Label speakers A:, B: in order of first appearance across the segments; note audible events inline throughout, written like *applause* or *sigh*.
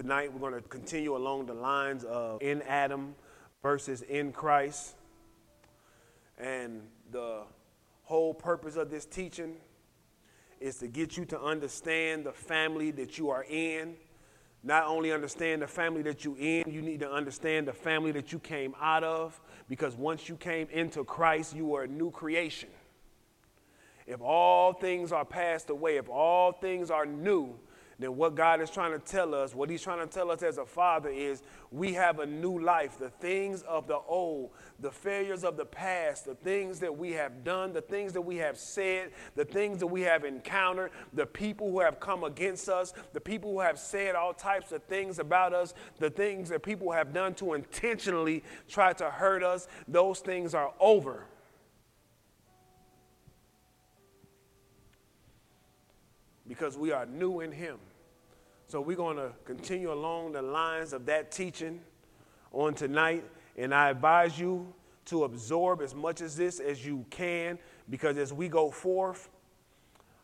A: tonight, we're going to continue along the lines of in Adam versus in Christ. And the whole purpose of this teaching is to get you to understand the family that you are in. Not only understand the family that you're in, you need to understand the family that you came out of, because once you came into Christ, you are a new creation. If all things are passed away, if all things are new, then what God is trying to tell us, what He's trying to tell us as a father is we have a new life. The things of the old, the failures of the past, the things that we have done, the things that we have said, the things that we have encountered, the people who have come against us, the people who have said all types of things about us, the things that people have done to intentionally try to hurt us, those things are over. Because we are new in Him. So we're going to continue along the lines of that teaching on tonight. And I advise you to absorb as much of this as you can because as we go forth,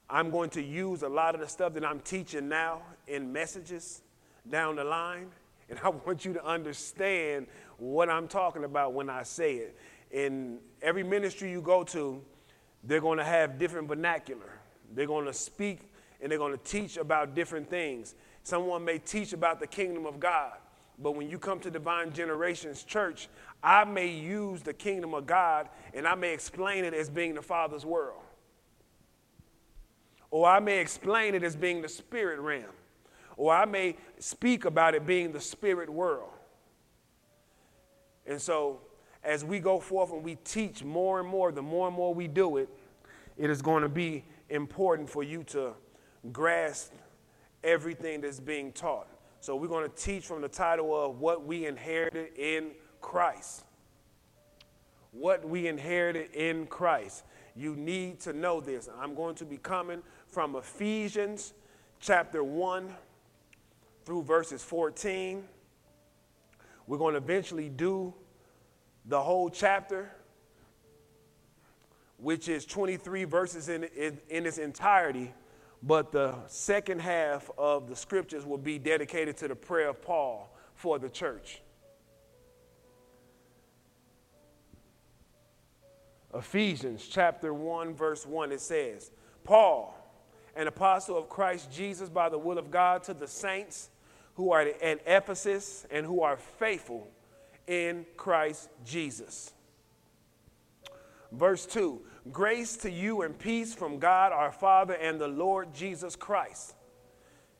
A: I'm going to use a lot of the stuff that I'm teaching now in messages down the line. *laughs* And I want you to understand what I'm talking about when I say it. In every ministry you go to, they're going to have different vernacular. They're going to speak and they're going to teach about different things. Someone may teach about the kingdom of God, but when you come to Divine Generations Church, I may use the kingdom of God and I may explain it as being the Father's world. Or I may explain it as being the spirit realm. Or I may speak about it being the spirit world. And so, as we go forth and we teach more and more, the more and more we do it, it is going to be important for you to grasp everything that's being taught. So we're going to teach from the title of What We Inherited in Christ. What we inherited in Christ. You need to know this. I'm going to be coming from Ephesians chapter 1 through verses 14. We're going to eventually do the whole chapter, which is 23 verses in, in, in its entirety. But the second half of the scriptures will be dedicated to the prayer of Paul for the church. Ephesians chapter 1, verse 1, it says, Paul, an apostle of Christ Jesus by the will of God, to the saints who are at Ephesus and who are faithful in Christ Jesus. Verse 2 Grace to you and peace from God our Father and the Lord Jesus Christ.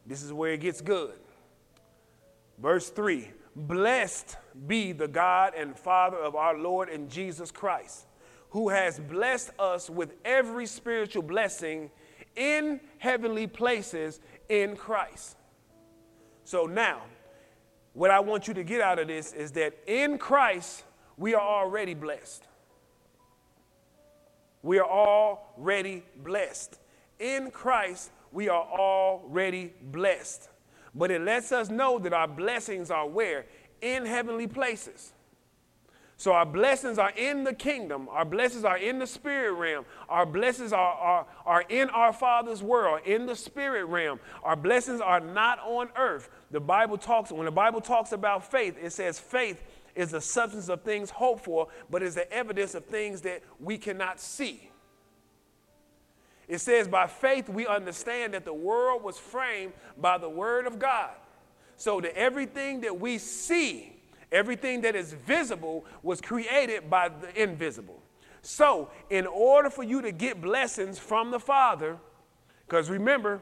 A: This is where it gets good. Verse 3 Blessed be the God and Father of our Lord and Jesus Christ, who has blessed us with every spiritual blessing in heavenly places in Christ. So now, what I want you to get out of this is that in Christ, we are already blessed. We are already blessed. In Christ, we are already blessed. But it lets us know that our blessings are where? In heavenly places. So our blessings are in the kingdom. Our blessings are in the spirit realm. Our blessings are, are, are in our Father's world, in the spirit realm. Our blessings are not on earth. The Bible talks, when the Bible talks about faith, it says faith is the substance of things hoped for, but is the evidence of things that we cannot see. It says, by faith we understand that the world was framed by the word of God. So that everything that we see, everything that is visible, was created by the invisible. So, in order for you to get blessings from the Father, because remember,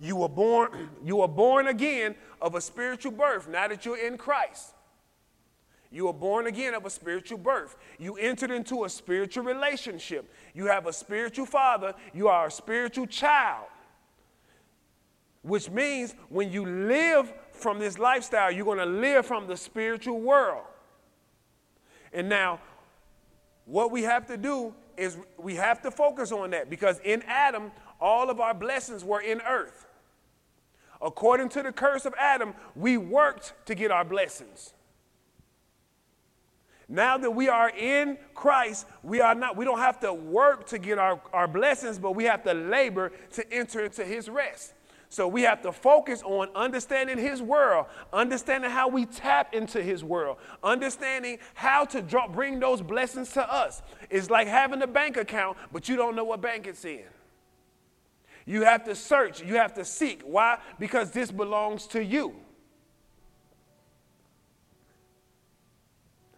A: you were born, *clears throat* you were born again of a spiritual birth, now that you're in Christ. You were born again of a spiritual birth. You entered into a spiritual relationship. You have a spiritual father. You are a spiritual child. Which means when you live from this lifestyle, you're going to live from the spiritual world. And now, what we have to do is we have to focus on that because in Adam, all of our blessings were in earth. According to the curse of Adam, we worked to get our blessings. Now that we are in Christ, we are not, we don't have to work to get our, our blessings, but we have to labor to enter into his rest. So we have to focus on understanding his world, understanding how we tap into his world, understanding how to draw, bring those blessings to us. It's like having a bank account, but you don't know what bank it's in. You have to search, you have to seek. Why? Because this belongs to you.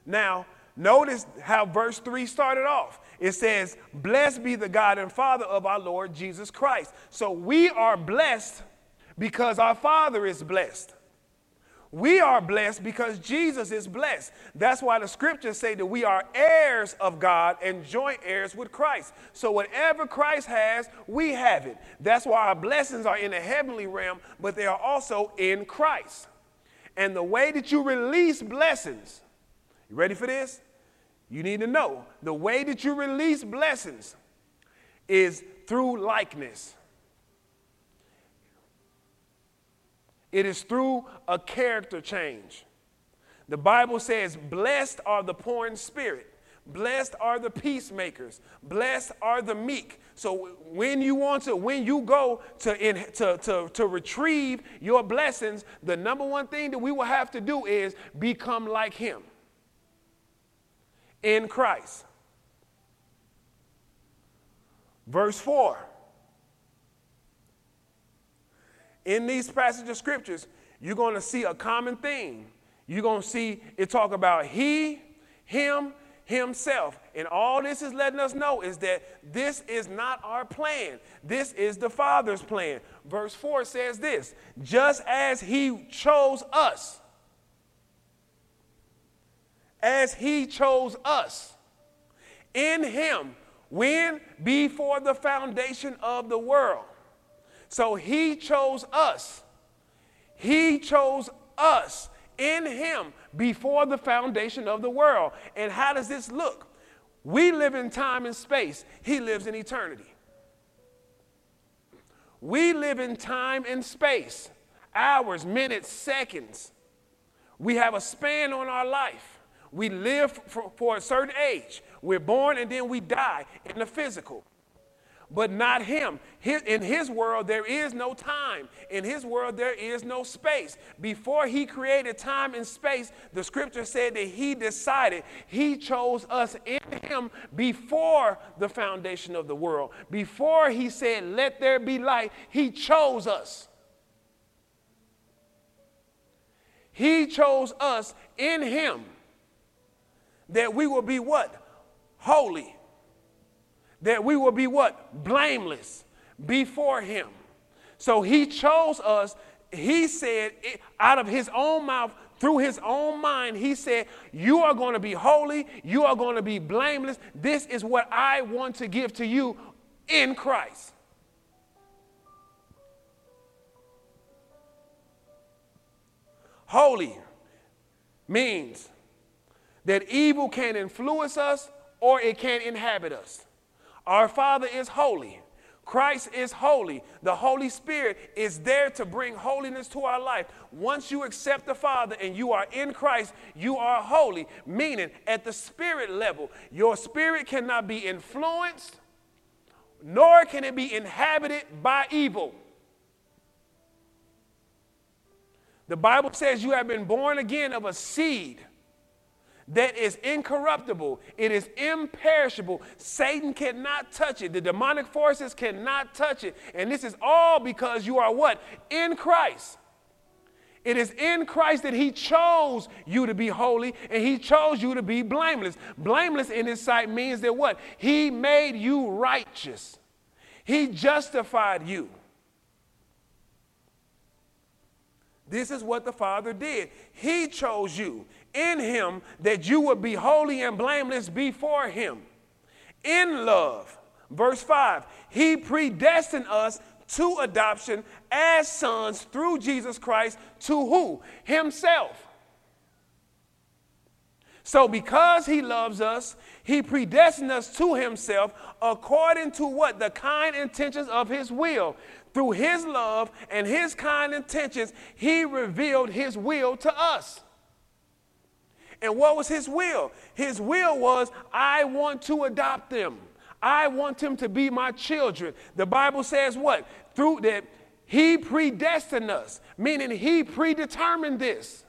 A: Now, notice how verse 3 started off. It says, Blessed be the God and Father of our Lord Jesus Christ. So we are blessed because our Father is blessed. We are blessed because Jesus is blessed. That's why the scriptures say that we are heirs of God and joint heirs with Christ. So whatever Christ has, we have it. That's why our blessings are in the heavenly realm, but they are also in Christ. And the way that you release blessings, you ready for this? You need to know the way that you release blessings is through likeness. It is through a character change. The Bible says, Blessed are the poor in spirit. Blessed are the peacemakers. Blessed are the meek. So when you want to, when you go to, in, to, to, to retrieve your blessings, the number one thing that we will have to do is become like him in Christ. Verse 4 in these passages of scriptures, you're going to see a common theme. You're going to see it talk about he, him, himself. And all this is letting us know is that this is not our plan. This is the Father's plan. Verse 4 says this just as he chose us, as he chose us in him, when? Before the foundation of the world. So he chose us. He chose us in him before the foundation of the world. And how does this look? We live in time and space, he lives in eternity. We live in time and space, hours, minutes, seconds. We have a span on our life. We live for, for a certain age. We're born and then we die in the physical but not him. in his world, there is no time. In his world, there is no space. Before he created time and space, the scripture said that he decided, he chose us in him before the foundation of the world. Before he said, let there be light, he chose us. He chose us in him that we will be what? Holy that we will be what? Blameless before him. So he chose us. He said, out of his own mouth, through his own mind, he said, You are going to be holy. You are going to be blameless. This is what I want to give to you in Christ. Holy means that evil can influence us or it can inhabit us. Our Father is holy. Christ is holy. The Holy Spirit is there to bring holiness to our life. Once you accept the Father and you are in Christ, you are holy. Meaning, at the spirit level, your spirit cannot be influenced, nor can it be inhabited by evil. The Bible says you have been born again of a seed that is incorruptible, it is imperishable. Satan cannot touch it, the demonic forces cannot touch it. And this is all because you are what? In Christ. It is in Christ that He chose you to be holy and He chose you to be blameless. Blameless in His sight means that what? He made you righteous, He justified you. This is what the Father did. He chose you in him that you would be holy and blameless before him. In love. Verse 5 He predestined us to adoption as sons through Jesus Christ to who? Himself. So, because he loves us, he predestined us to himself according to what? The kind intentions of his will. Through his love and his kind intentions, he revealed his will to us. And what was his will? His will was, I want to adopt them. I want them to be my children. The Bible says what? Through that He predestined us, meaning He predetermined this.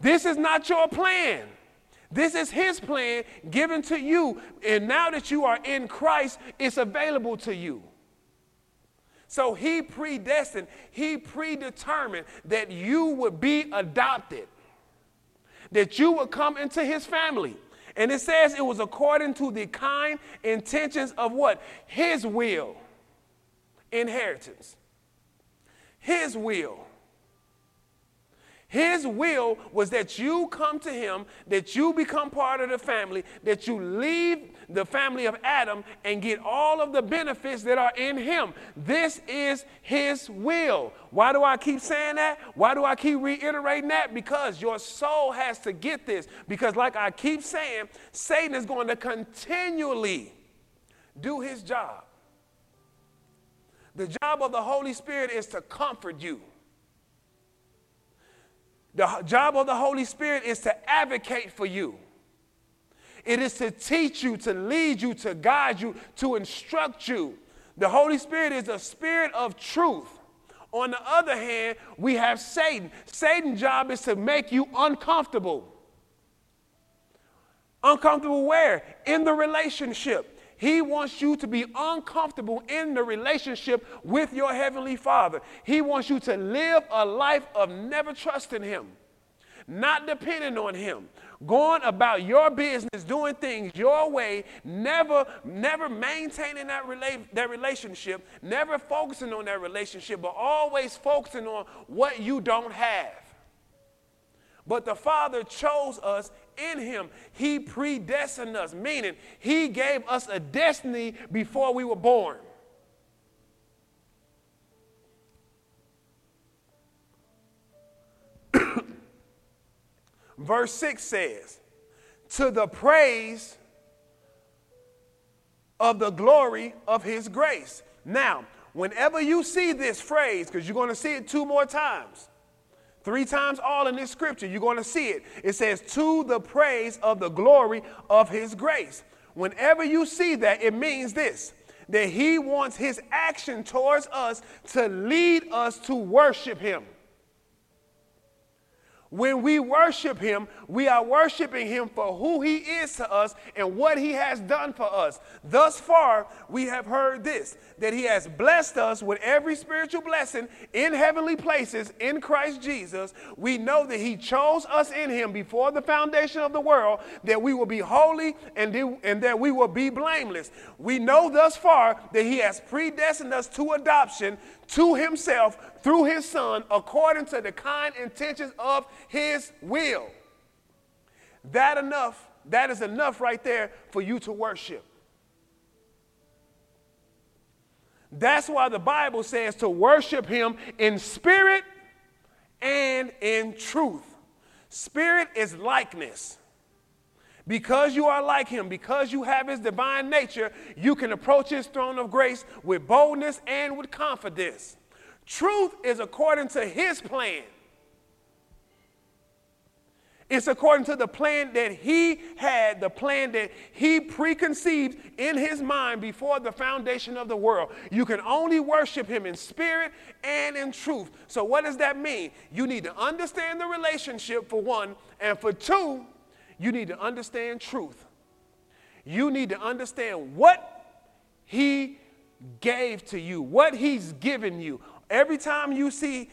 A: This is not your plan. This is His plan given to you. And now that you are in Christ, it's available to you. So He predestined, He predetermined that you would be adopted, that you would come into His family. And it says it was according to the kind intentions of what? His will, inheritance. His will. His will was that you come to him, that you become part of the family, that you leave the family of Adam and get all of the benefits that are in him. This is his will. Why do I keep saying that? Why do I keep reiterating that? Because your soul has to get this. Because, like I keep saying, Satan is going to continually do his job. The job of the Holy Spirit is to comfort you. The job of the Holy Spirit is to advocate for you. It is to teach you, to lead you, to guide you, to instruct you. The Holy Spirit is a spirit of truth. On the other hand, we have Satan. Satan's job is to make you uncomfortable. Uncomfortable where? In the relationship. He wants you to be uncomfortable in the relationship with your Heavenly Father. He wants you to live a life of never trusting Him, not depending on Him, going about your business, doing things your way, never, never maintaining that, rela- that relationship, never focusing on that relationship, but always focusing on what you don't have. But the Father chose us in Him. He predestined us, meaning He gave us a destiny before we were born. Verse 6 says, To the praise of the glory of His grace. Now, whenever you see this phrase, because you're going to see it two more times, Three times all in this scripture, you're going to see it. It says, to the praise of the glory of his grace. Whenever you see that, it means this that he wants his action towards us to lead us to worship him. When we worship Him, we are worshiping Him for who He is to us and what He has done for us. Thus far, we have heard this that He has blessed us with every spiritual blessing in heavenly places in Christ Jesus. We know that He chose us in Him before the foundation of the world, that we will be holy and, and that we will be blameless. We know thus far that He has predestined us to adoption to himself through his son according to the kind intentions of his will. That enough, that is enough right there for you to worship. That's why the Bible says to worship him in spirit and in truth. Spirit is likeness. Because you are like him, because you have his divine nature, you can approach his throne of grace with boldness and with confidence. Truth is according to his plan. It's according to the plan that he had, the plan that he preconceived in his mind before the foundation of the world. You can only worship him in spirit and in truth. So, what does that mean? You need to understand the relationship, for one, and for two, you need to understand truth. You need to understand what He gave to you, what He's given you. Every time you see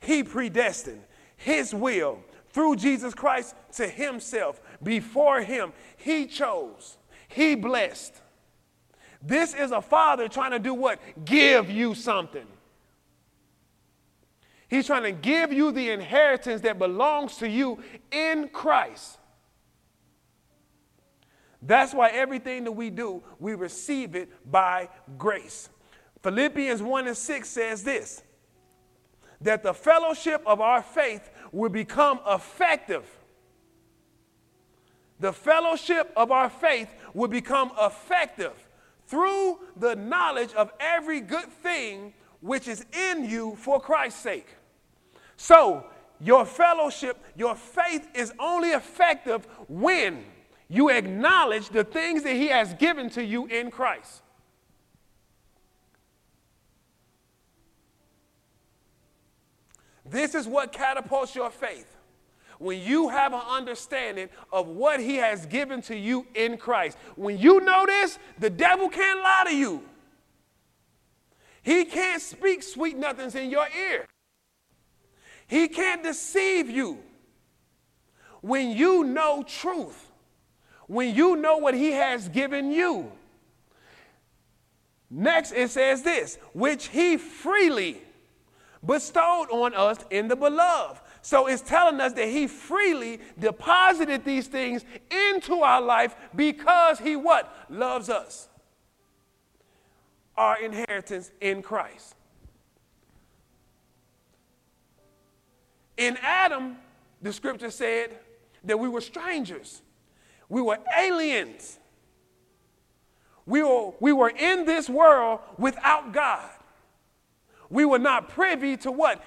A: He predestined, His will through Jesus Christ to Himself, before Him, He chose, He blessed. This is a father trying to do what? Give you something. He's trying to give you the inheritance that belongs to you in Christ. That's why everything that we do, we receive it by grace. Philippians 1 and 6 says this that the fellowship of our faith will become effective. The fellowship of our faith will become effective through the knowledge of every good thing which is in you for Christ's sake. So, your fellowship, your faith is only effective when you acknowledge the things that He has given to you in Christ. This is what catapults your faith. When you have an understanding of what he has given to you in Christ. When you know this, the devil can't lie to you. He can't speak sweet nothings in your ear. He can't deceive you. When you know truth, when you know what he has given you. Next, it says this, which he freely bestowed on us in the beloved. So it's telling us that he freely deposited these things into our life because he what? Loves us. Our inheritance in Christ. In Adam, the scripture said that we were strangers. We were aliens. We were, we were in this world without God. We were not privy to what?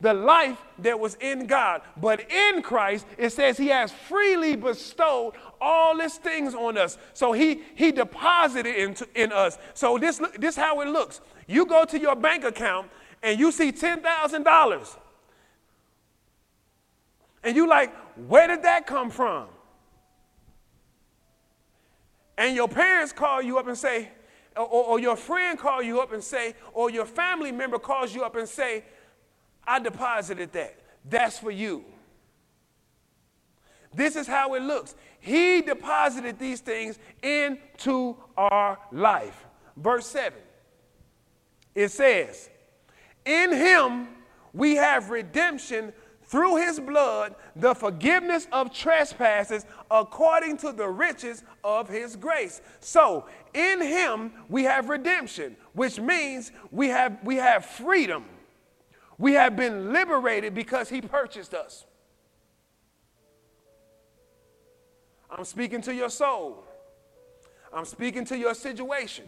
A: The life that was in God. But in Christ, it says He has freely bestowed all these things on us. So He, he deposited into, in us. So this, this how it looks. You go to your bank account and you see $10,000. And you like, where did that come from? And your parents call you up and say, or, or, your friend call you up and say, or your family member calls you up and say, I deposited that. That's for you. This is how it looks. He deposited these things into our life. Verse 7. It says, In him we have redemption through his blood the forgiveness of trespasses according to the riches of his grace. So, in him we have redemption, which means we have, we have freedom. We have been liberated because he purchased us. I'm speaking to your soul. I'm speaking to your situation.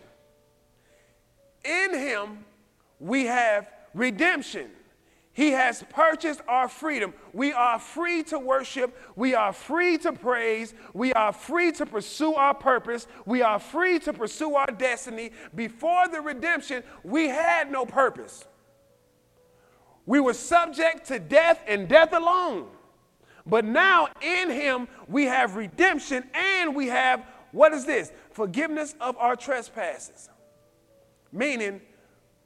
A: In him we have redemption he has purchased our freedom. We are free to worship. We are free to praise. We are free to pursue our purpose. We are free to pursue our destiny. Before the redemption, we had no purpose. We were subject to death and death alone. But now in Him, we have redemption and we have what is this? Forgiveness of our trespasses. Meaning,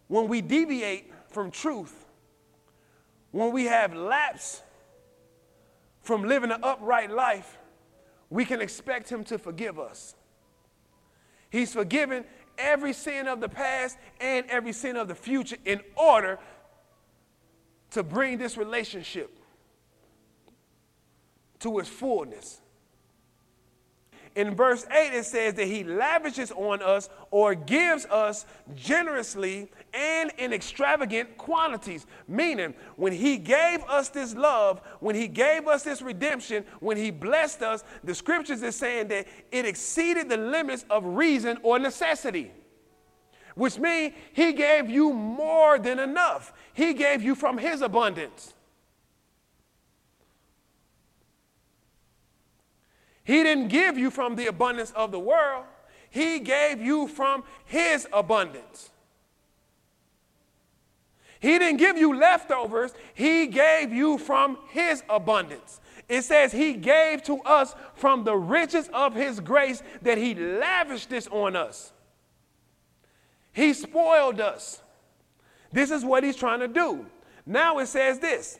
A: when we deviate from truth, when we have lapse from living an upright life, we can expect Him to forgive us. He's forgiven every sin of the past and every sin of the future in order to bring this relationship to its fullness in verse 8, it says that he lavishes on us or gives us generously and in extravagant quantities. Meaning, when he gave us this love, when he gave us this redemption, when he blessed us, the scriptures is saying that it exceeded the limits of reason or necessity. Which means he gave you more than enough. He gave you from his abundance. He didn't give you from the abundance of the world, He gave you from His abundance. He didn't give you leftovers, He gave you from His abundance. It says He gave to us from the riches of His grace that He lavished this on us. He spoiled us. This is what He's trying to do. Now it says this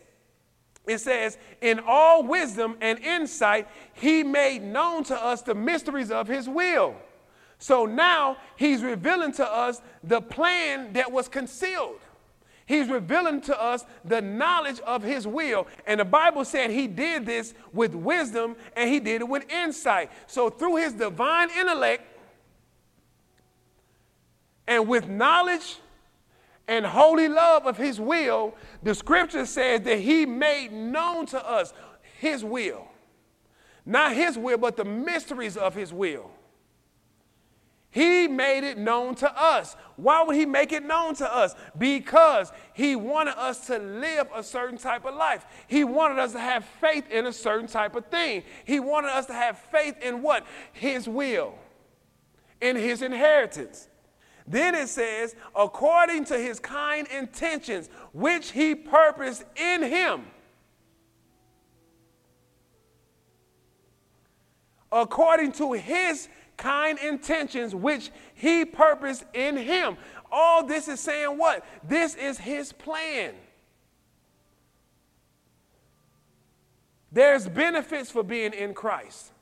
A: it says, In all wisdom and insight, he made known to us the mysteries of his will. So now he's revealing to us the plan that was concealed. He's revealing to us the knowledge of his will. And the Bible said he did this with wisdom and he did it with insight. So through his divine intellect and with knowledge and holy love of his will, the scripture says that he made known to us his will. Not his will, but the mysteries of his will. He made it known to us. Why would he make it known to us? Because he wanted us to live a certain type of life. He wanted us to have faith in a certain type of thing. He wanted us to have faith in what? His will, in his inheritance. Then it says, according to his kind intentions, which he purposed in him. According to his kind intentions, which he purposed in him. All this is saying what? This is his plan. There's benefits for being in Christ.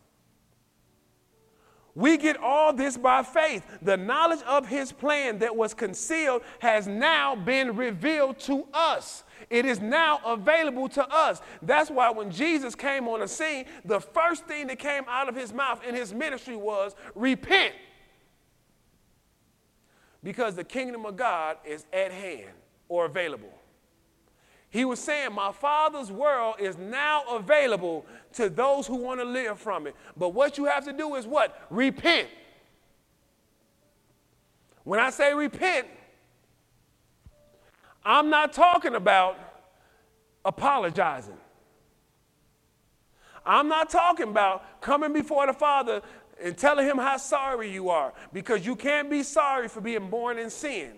A: We get all this by faith. The knowledge of his plan that was concealed has now been revealed to us. It is now available to us. That's why when Jesus came on the scene, the first thing that came out of his mouth in his ministry was repent. Because the kingdom of God is at hand or available. He was saying, My Father's world is now available to those who want to live from it. But what you have to do is what? Repent. When I say repent, I'm not talking about apologizing. I'm not talking about coming before the Father and telling him how sorry you are because you can't be sorry for being born in sin.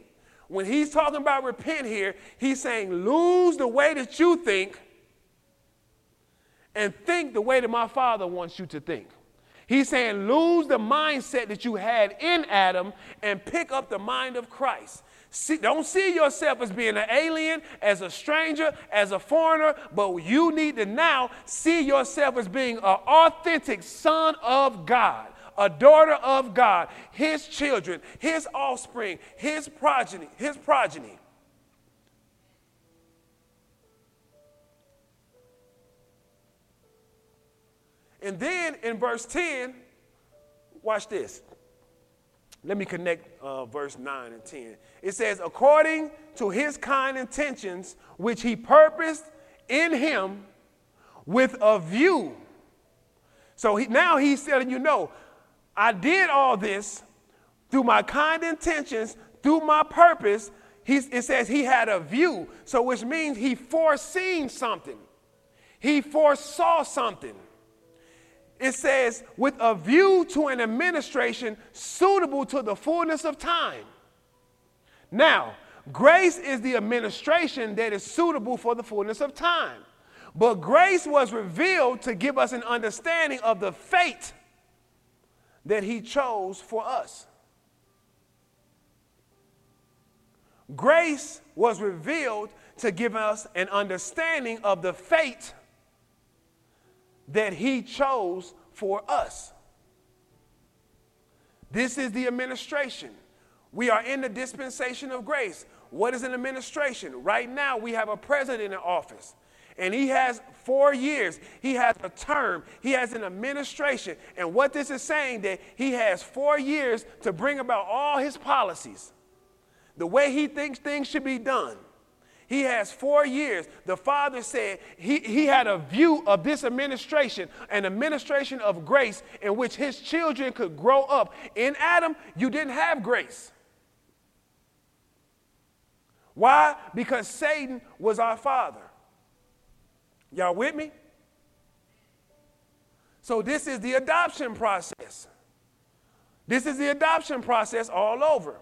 A: When he's talking about repent here, he's saying lose the way that you think and think the way that my father wants you to think. He's saying lose the mindset that you had in Adam and pick up the mind of Christ. See, don't see yourself as being an alien, as a stranger, as a foreigner, but you need to now see yourself as being an authentic son of God a daughter of God, his children, his offspring, his progeny, his progeny. And then in verse 10, watch this. Let me connect uh, verse 9 and 10. It says, according to his kind intentions, which he purposed in him with a view. So he, now he's telling you, no, I did all this through my kind intentions, through my purpose. He's, it says he had a view, so which means he foreseen something. He foresaw something. It says, with a view to an administration suitable to the fullness of time. Now, grace is the administration that is suitable for the fullness of time. But grace was revealed to give us an understanding of the fate that He chose for us. Grace was revealed to give us an understanding of the fate that He chose for us. This is the administration. We are in the dispensation of grace. What is an administration? Right now, we have a president in office. And he has four years. He has a term. He has an administration. And what this is saying that he has four years to bring about all his policies, the way he thinks things should be done. He has four years. The father said he, he had a view of this administration, an administration of grace in which his children could grow up. In Adam, you didn't have grace. Why? Because Satan was our father. Y'all with me? So, this is the adoption process. This is the adoption process all over.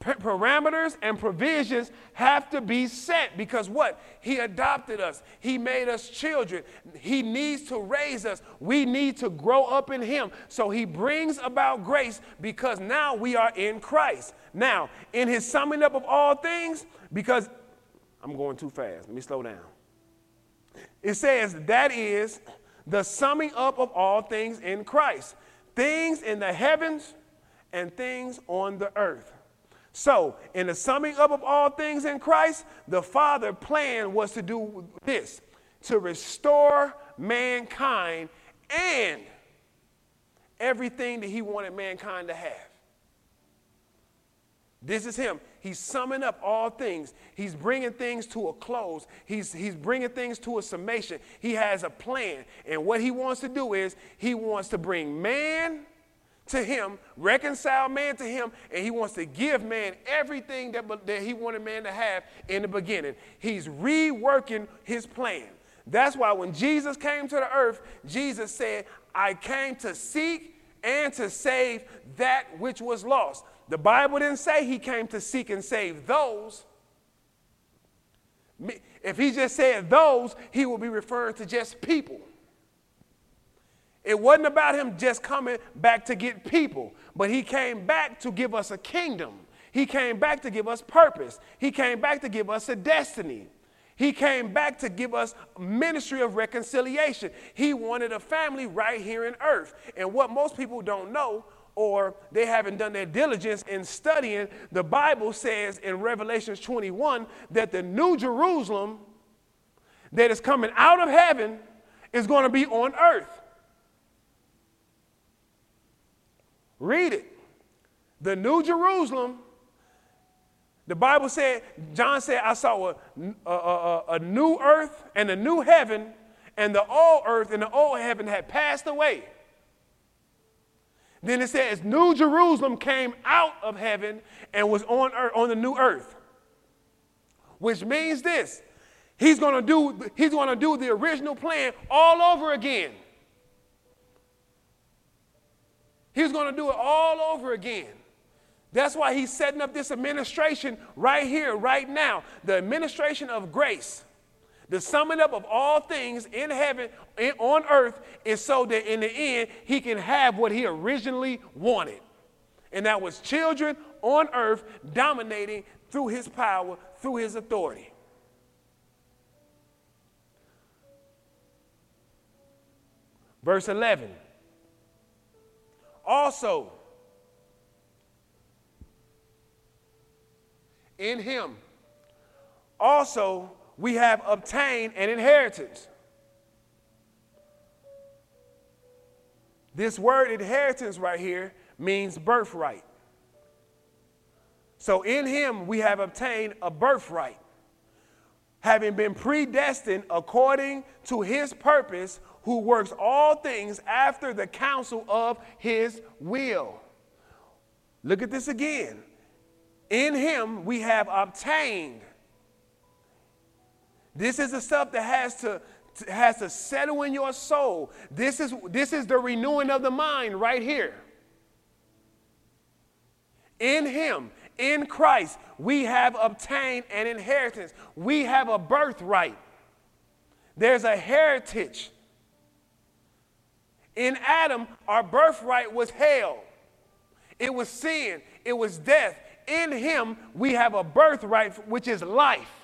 A: Parameters and provisions have to be set because what? He adopted us. He made us children. He needs to raise us. We need to grow up in Him. So He brings about grace because now we are in Christ. Now, in His summing up of all things, because I'm going too fast, let me slow down. It says, that is the summing up of all things in Christ, things in the heavens and things on the earth. So, in the summing up of all things in Christ, the Father plan was to do this to restore mankind and everything that He wanted mankind to have. This is Him. He's summing up all things. He's bringing things to a close. He's, he's bringing things to a summation. He has a plan. And what he wants to do is he wants to bring man to him, reconcile man to him, and he wants to give man everything that, that he wanted man to have in the beginning. He's reworking his plan. That's why when Jesus came to the earth, Jesus said, I came to seek and to save that which was lost. The Bible didn't say he came to seek and save those. If he just said those, he would be referring to just people. It wasn't about him just coming back to get people, but he came back to give us a kingdom. He came back to give us purpose. He came back to give us a destiny. He came back to give us ministry of reconciliation. He wanted a family right here in earth. And what most people don't know or they haven't done their diligence in studying, the Bible says in Revelations 21 that the new Jerusalem that is coming out of heaven is going to be on earth. Read it. The new Jerusalem, the Bible said, John said, I saw a, a, a, a new earth and a new heaven, and the old earth and the old heaven had passed away. Then it says, New Jerusalem came out of heaven and was on, earth, on the new earth. Which means this He's gonna do, he's gonna do the original plan all over again. He's gonna do it all over again. That's why he's setting up this administration right here, right now. The administration of grace. The summing up of all things in heaven, and on earth, is so that in the end, he can have what he originally wanted. And that was children on earth dominating through his power, through his authority. Verse 11. Also, in him, also we have obtained an inheritance. This word inheritance right here means birthright. So in him we have obtained a birthright, having been predestined according to his purpose, who works all things after the counsel of his will. Look at this again. In him we have obtained this is the stuff that has to, has to settle in your soul. This is, this is the renewing of the mind right here. In Him, in Christ, we have obtained an inheritance. We have a birthright. There's a heritage. In Adam, our birthright was hell, it was sin, it was death. In Him, we have a birthright, which is life.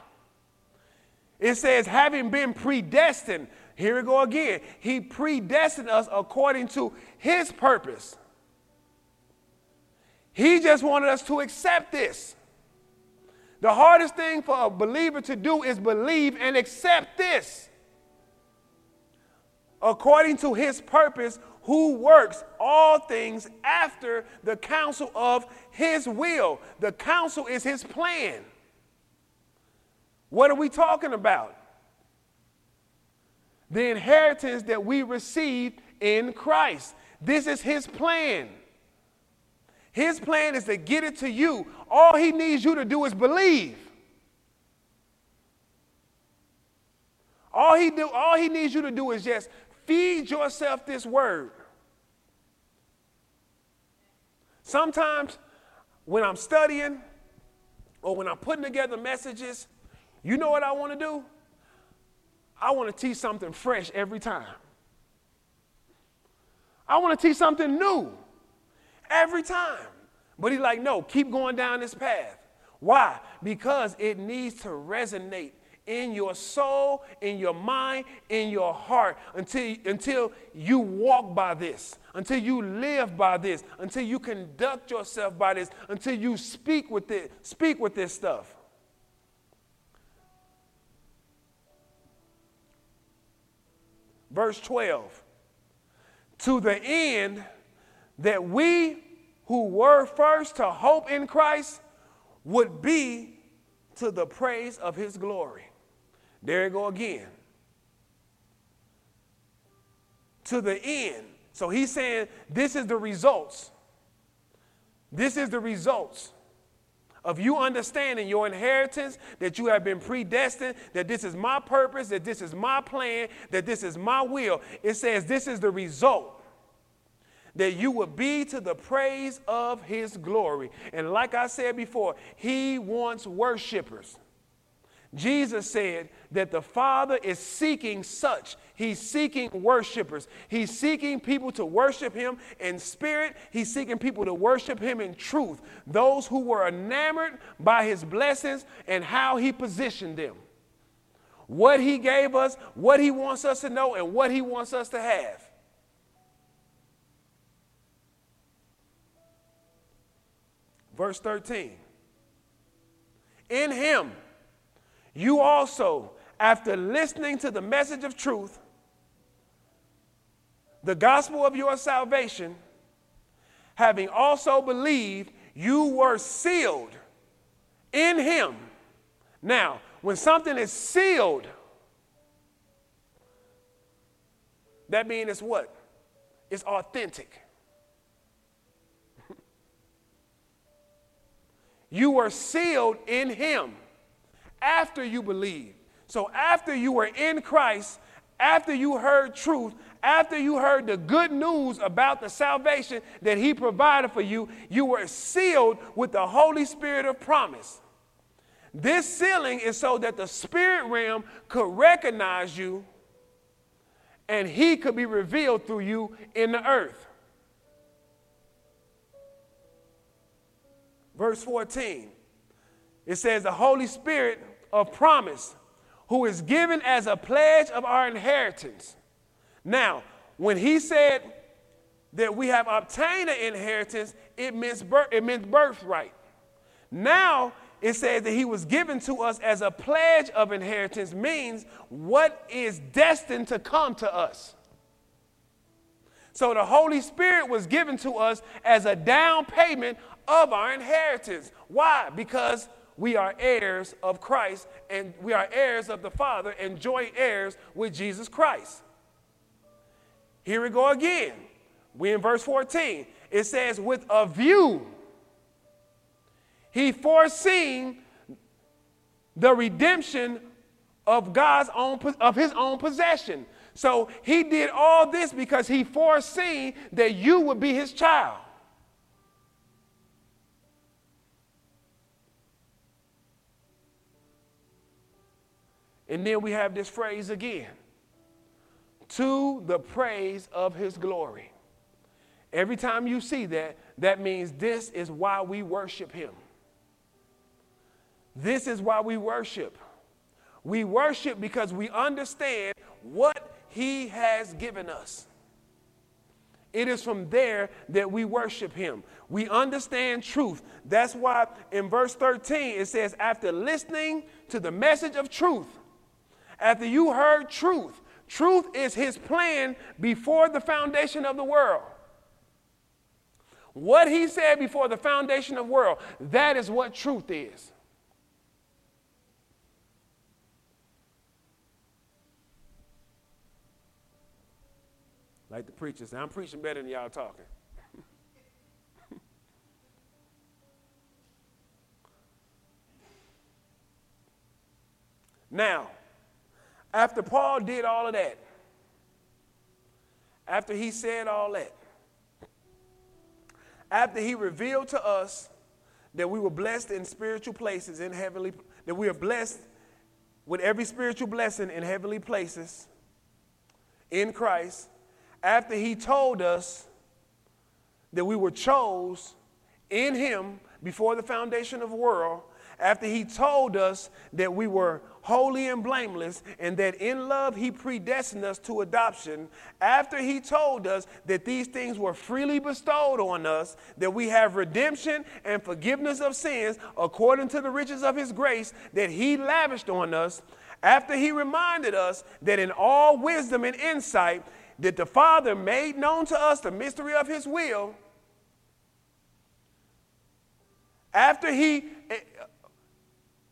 A: It says, having been predestined, here we go again. He predestined us according to his purpose. He just wanted us to accept this. The hardest thing for a believer to do is believe and accept this. According to his purpose, who works all things after the counsel of his will. The counsel is his plan. What are we talking about? The inheritance that we received in Christ. This is His plan. His plan is to get it to you. All He needs you to do is believe. All he, do, all he needs you to do is just feed yourself this word. Sometimes when I'm studying or when I'm putting together messages, you know what I want to do? I want to teach something fresh every time. I want to teach something new every time. But he's like, no, keep going down this path. Why? Because it needs to resonate in your soul, in your mind, in your heart until, until you walk by this, until you live by this, until you conduct yourself by this, until you speak with it, speak with this stuff. Verse 12. To the end that we who were first to hope in Christ would be to the praise of his glory. There you go again. To the end. So he's saying this is the results. This is the results of you understanding your inheritance, that you have been predestined, that this is my purpose, that this is my plan, that this is my will. It says this is the result that you will be to the praise of his glory. And like I said before, he wants worshipers. Jesus said that the Father is seeking such. He's seeking worshipers. He's seeking people to worship Him in spirit. He's seeking people to worship Him in truth. Those who were enamored by His blessings and how He positioned them. What He gave us, what He wants us to know, and what He wants us to have. Verse 13. In Him, you also, after listening to the message of truth, the gospel of your salvation, having also believed, you were sealed in him. Now, when something is sealed, that means it's what? It's authentic. *laughs* you were sealed in him after you believe. So after you were in Christ, after you heard truth, after you heard the good news about the salvation that He provided for you, you were sealed with the Holy Spirit of promise. This sealing is so that the spirit realm could recognize you and He could be revealed through you in the earth. Verse 14 it says, The Holy Spirit of promise, who is given as a pledge of our inheritance. Now, when he said that we have obtained an inheritance, it means, birth, it means birthright. Now, it says that he was given to us as a pledge of inheritance, means what is destined to come to us. So the Holy Spirit was given to us as a down payment of our inheritance. Why? Because we are heirs of Christ and we are heirs of the Father and joint heirs with Jesus Christ. Here we go again. We in verse 14. It says, with a view, he foreseen the redemption of God's own of his own possession. So he did all this because he foreseen that you would be his child. And then we have this phrase again to the praise of his glory. Every time you see that, that means this is why we worship him. This is why we worship. We worship because we understand what he has given us. It is from there that we worship him. We understand truth. That's why in verse 13 it says, after listening to the message of truth, after you heard truth, truth is his plan before the foundation of the world. What he said before the foundation of the world, that is what truth is. Like the preacher said, I'm preaching better than y'all talking. *laughs* now, after Paul did all of that, after he said all that, after he revealed to us that we were blessed in spiritual places in heavenly, that we are blessed with every spiritual blessing in heavenly places in Christ, after he told us that we were chose in him before the foundation of the world, after he told us that we were holy and blameless, and that in love he predestined us to adoption, after he told us that these things were freely bestowed on us, that we have redemption and forgiveness of sins according to the riches of his grace that he lavished on us, after he reminded us that in all wisdom and insight, that the Father made known to us the mystery of his will, after he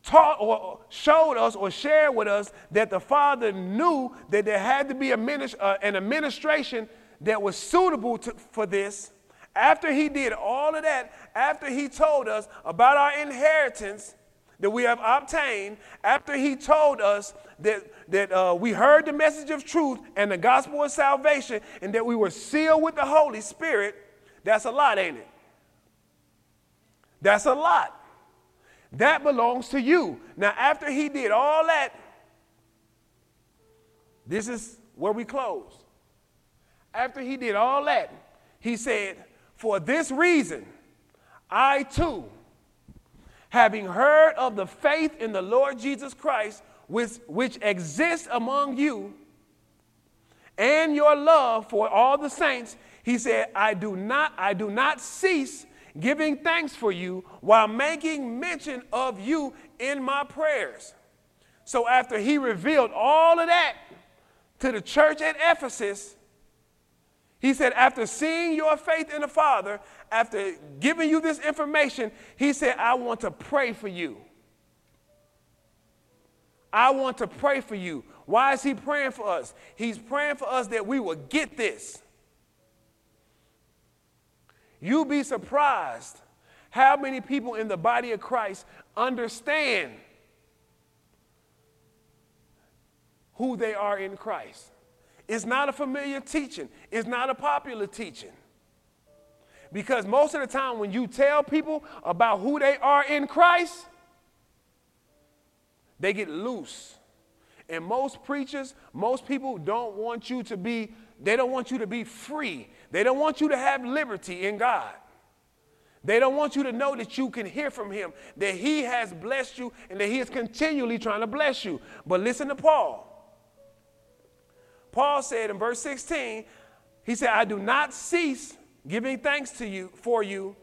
A: taught or showed us or shared with us that the Father knew that there had to be a ministry, uh, an administration that was suitable to, for this. After he did all of that, after he told us about our inheritance, that we have obtained after he told us that, that uh, we heard the message of truth and the gospel of salvation and that we were sealed with the Holy Spirit, that's a lot, ain't it? That's a lot. That belongs to you. Now, after he did all that, this is where we close. After he did all that, he said, For this reason, I too, having heard of the faith in the Lord Jesus Christ, which, which exists among you, and your love for all the saints, he said, I do not, I do not cease giving thanks for you while making mention of you in my prayers. So after he revealed all of that to the church at Ephesus, he said, after seeing your faith in the Father, after giving you this information, he said, I want to pray for you. I want to pray for you. Why is he praying for us? He's praying for us that we will get this. You'll be surprised how many people in the body of Christ understand who they are in Christ. It's not a familiar teaching, it's not a popular teaching. Because most of the time, when you tell people about who they are in Christ, they get loose. And most preachers, most people don't want you to be, they don't want you to be free. They don't want you to have liberty in God. They don't want you to know that you can hear from Him, that He has blessed you, and that He is continually trying to bless you. But listen to Paul. Paul said in verse 16, he said, I do not cease giving thanks to you for you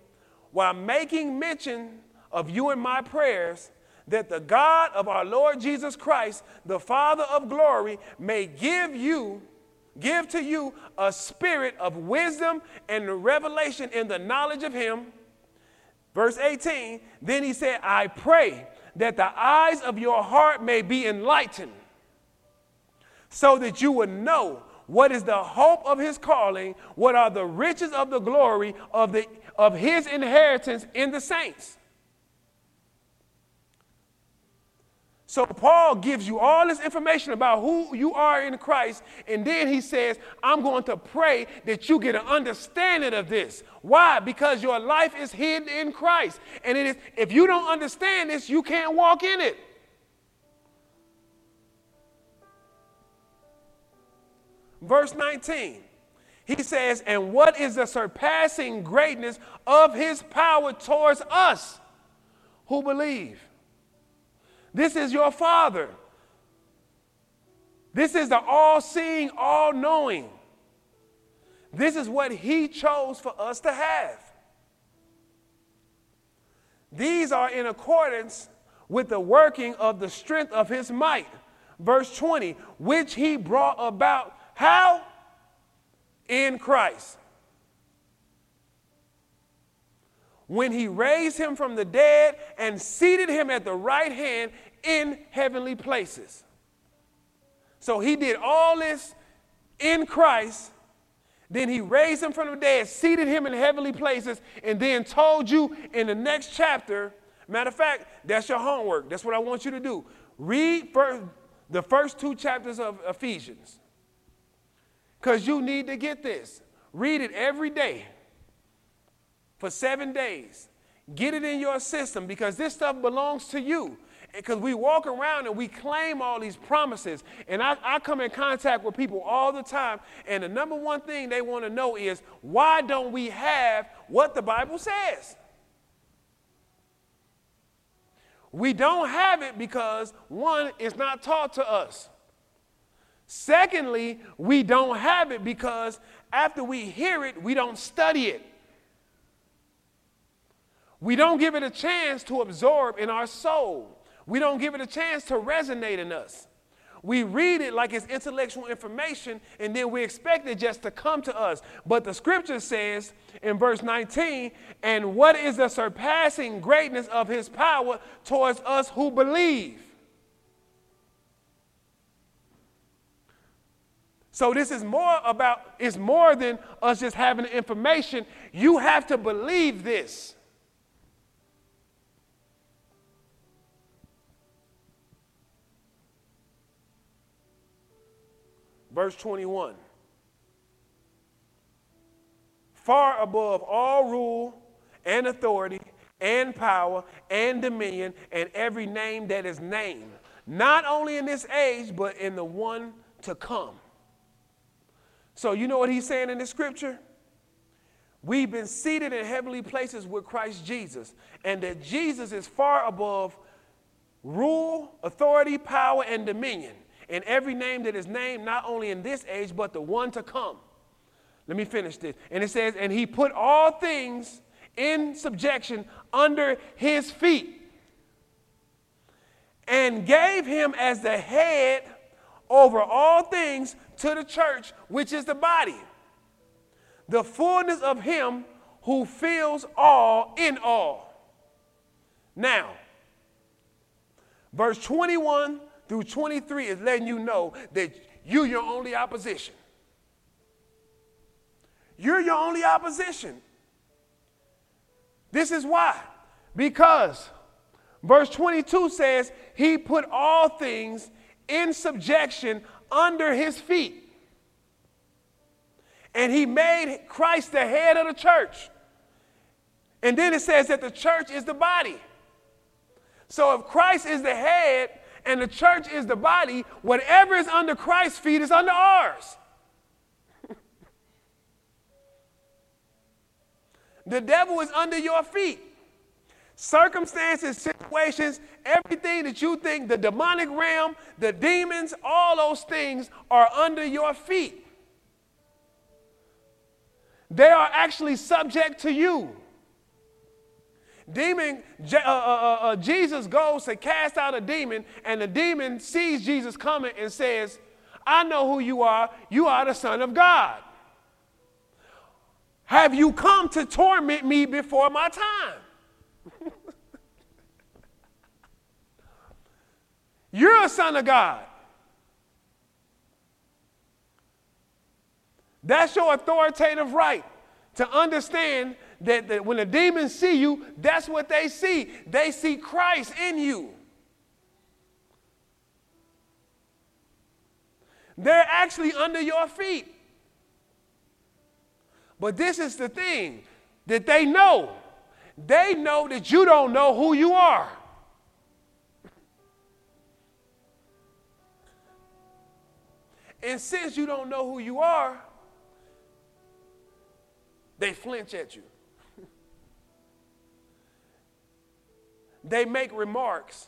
A: while making mention of you in my prayers that the God of our Lord Jesus Christ, the Father of glory, may give you give to you a spirit of wisdom and revelation in the knowledge of him. Verse 18, then he said, I pray that the eyes of your heart may be enlightened so that you would know what is the hope of his calling, what are the riches of the glory of, the, of his inheritance in the saints. So Paul gives you all this information about who you are in Christ, and then he says, I'm going to pray that you get an understanding of this. Why? Because your life is hidden in Christ. And it is if you don't understand this, you can't walk in it. Verse 19. He says, And what is the surpassing greatness of his power towards us who believe? This is your Father. This is the all seeing, all knowing. This is what He chose for us to have. These are in accordance with the working of the strength of His might. Verse 20, which He brought about how? In Christ. When he raised him from the dead and seated him at the right hand in heavenly places. So he did all this in Christ. Then he raised him from the dead, seated him in heavenly places, and then told you in the next chapter. Matter of fact, that's your homework. That's what I want you to do. Read first, the first two chapters of Ephesians because you need to get this. Read it every day for seven days. Get it in your system because this stuff belongs to you. Because we walk around and we claim all these promises. And I, I come in contact with people all the time. And the number one thing they want to know is why don't we have what the Bible says? We don't have it because, one, it's not taught to us. Secondly, we don't have it because after we hear it, we don't study it. We don't give it a chance to absorb in our soul. We don't give it a chance to resonate in us. We read it like it's intellectual information and then we expect it just to come to us. But the scripture says in verse 19, and what is the surpassing greatness of his power towards us who believe? So this is more about, it's more than us just having the information. You have to believe this. Verse 21. Far above all rule and authority and power and dominion and every name that is named, not only in this age, but in the one to come. So, you know what he's saying in the scripture? We've been seated in heavenly places with Christ Jesus, and that Jesus is far above rule, authority, power, and dominion, and every name that is named not only in this age, but the one to come. Let me finish this. And it says, And he put all things in subjection under his feet, and gave him as the head over all things to the church, which is the body the fullness of Him who fills all in all. Now, verse 21 through 23 is letting you know that you're your only opposition. You're your only opposition. This is why. Because verse 22 says, He put all things in subjection under His feet and he made Christ the head of the church. And then it says that the church is the body. So if Christ is the head and the church is the body, whatever is under Christ's feet is under ours. the devil is under your feet. Circumstances, situations, everything that you think, the demonic realm, the demons, all those things are under your feet. They are actually subject to you. Demon, uh, uh, uh, uh, Jesus goes to cast out a demon, and the demon sees Jesus coming and says, I know who you are. You are the Son of God. Have you come to torment me before my time? *laughs* You're a son of God. That's your authoritative right to understand that, that when the demons see you, that's what they see. They see Christ in you. They're actually under your feet. But this is the thing that they know. They know that you don't know who you are. And since you don't know who you are, they flinch at you. They make remarks.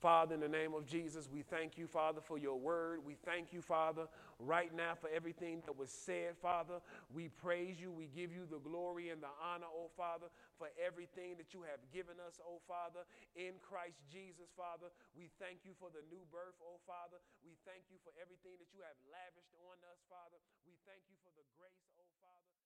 A: Father, in the name of Jesus, we thank you, Father, for your word. We thank you, Father, right now for everything that was said, Father. We praise you. We give you the glory and the honor, oh Father for everything that you have given us, oh Father, in Christ Jesus, Father. We thank you for the new birth, oh Father. We thank you for everything that you have lavished on us, Father. We thank you for the grace, oh Father.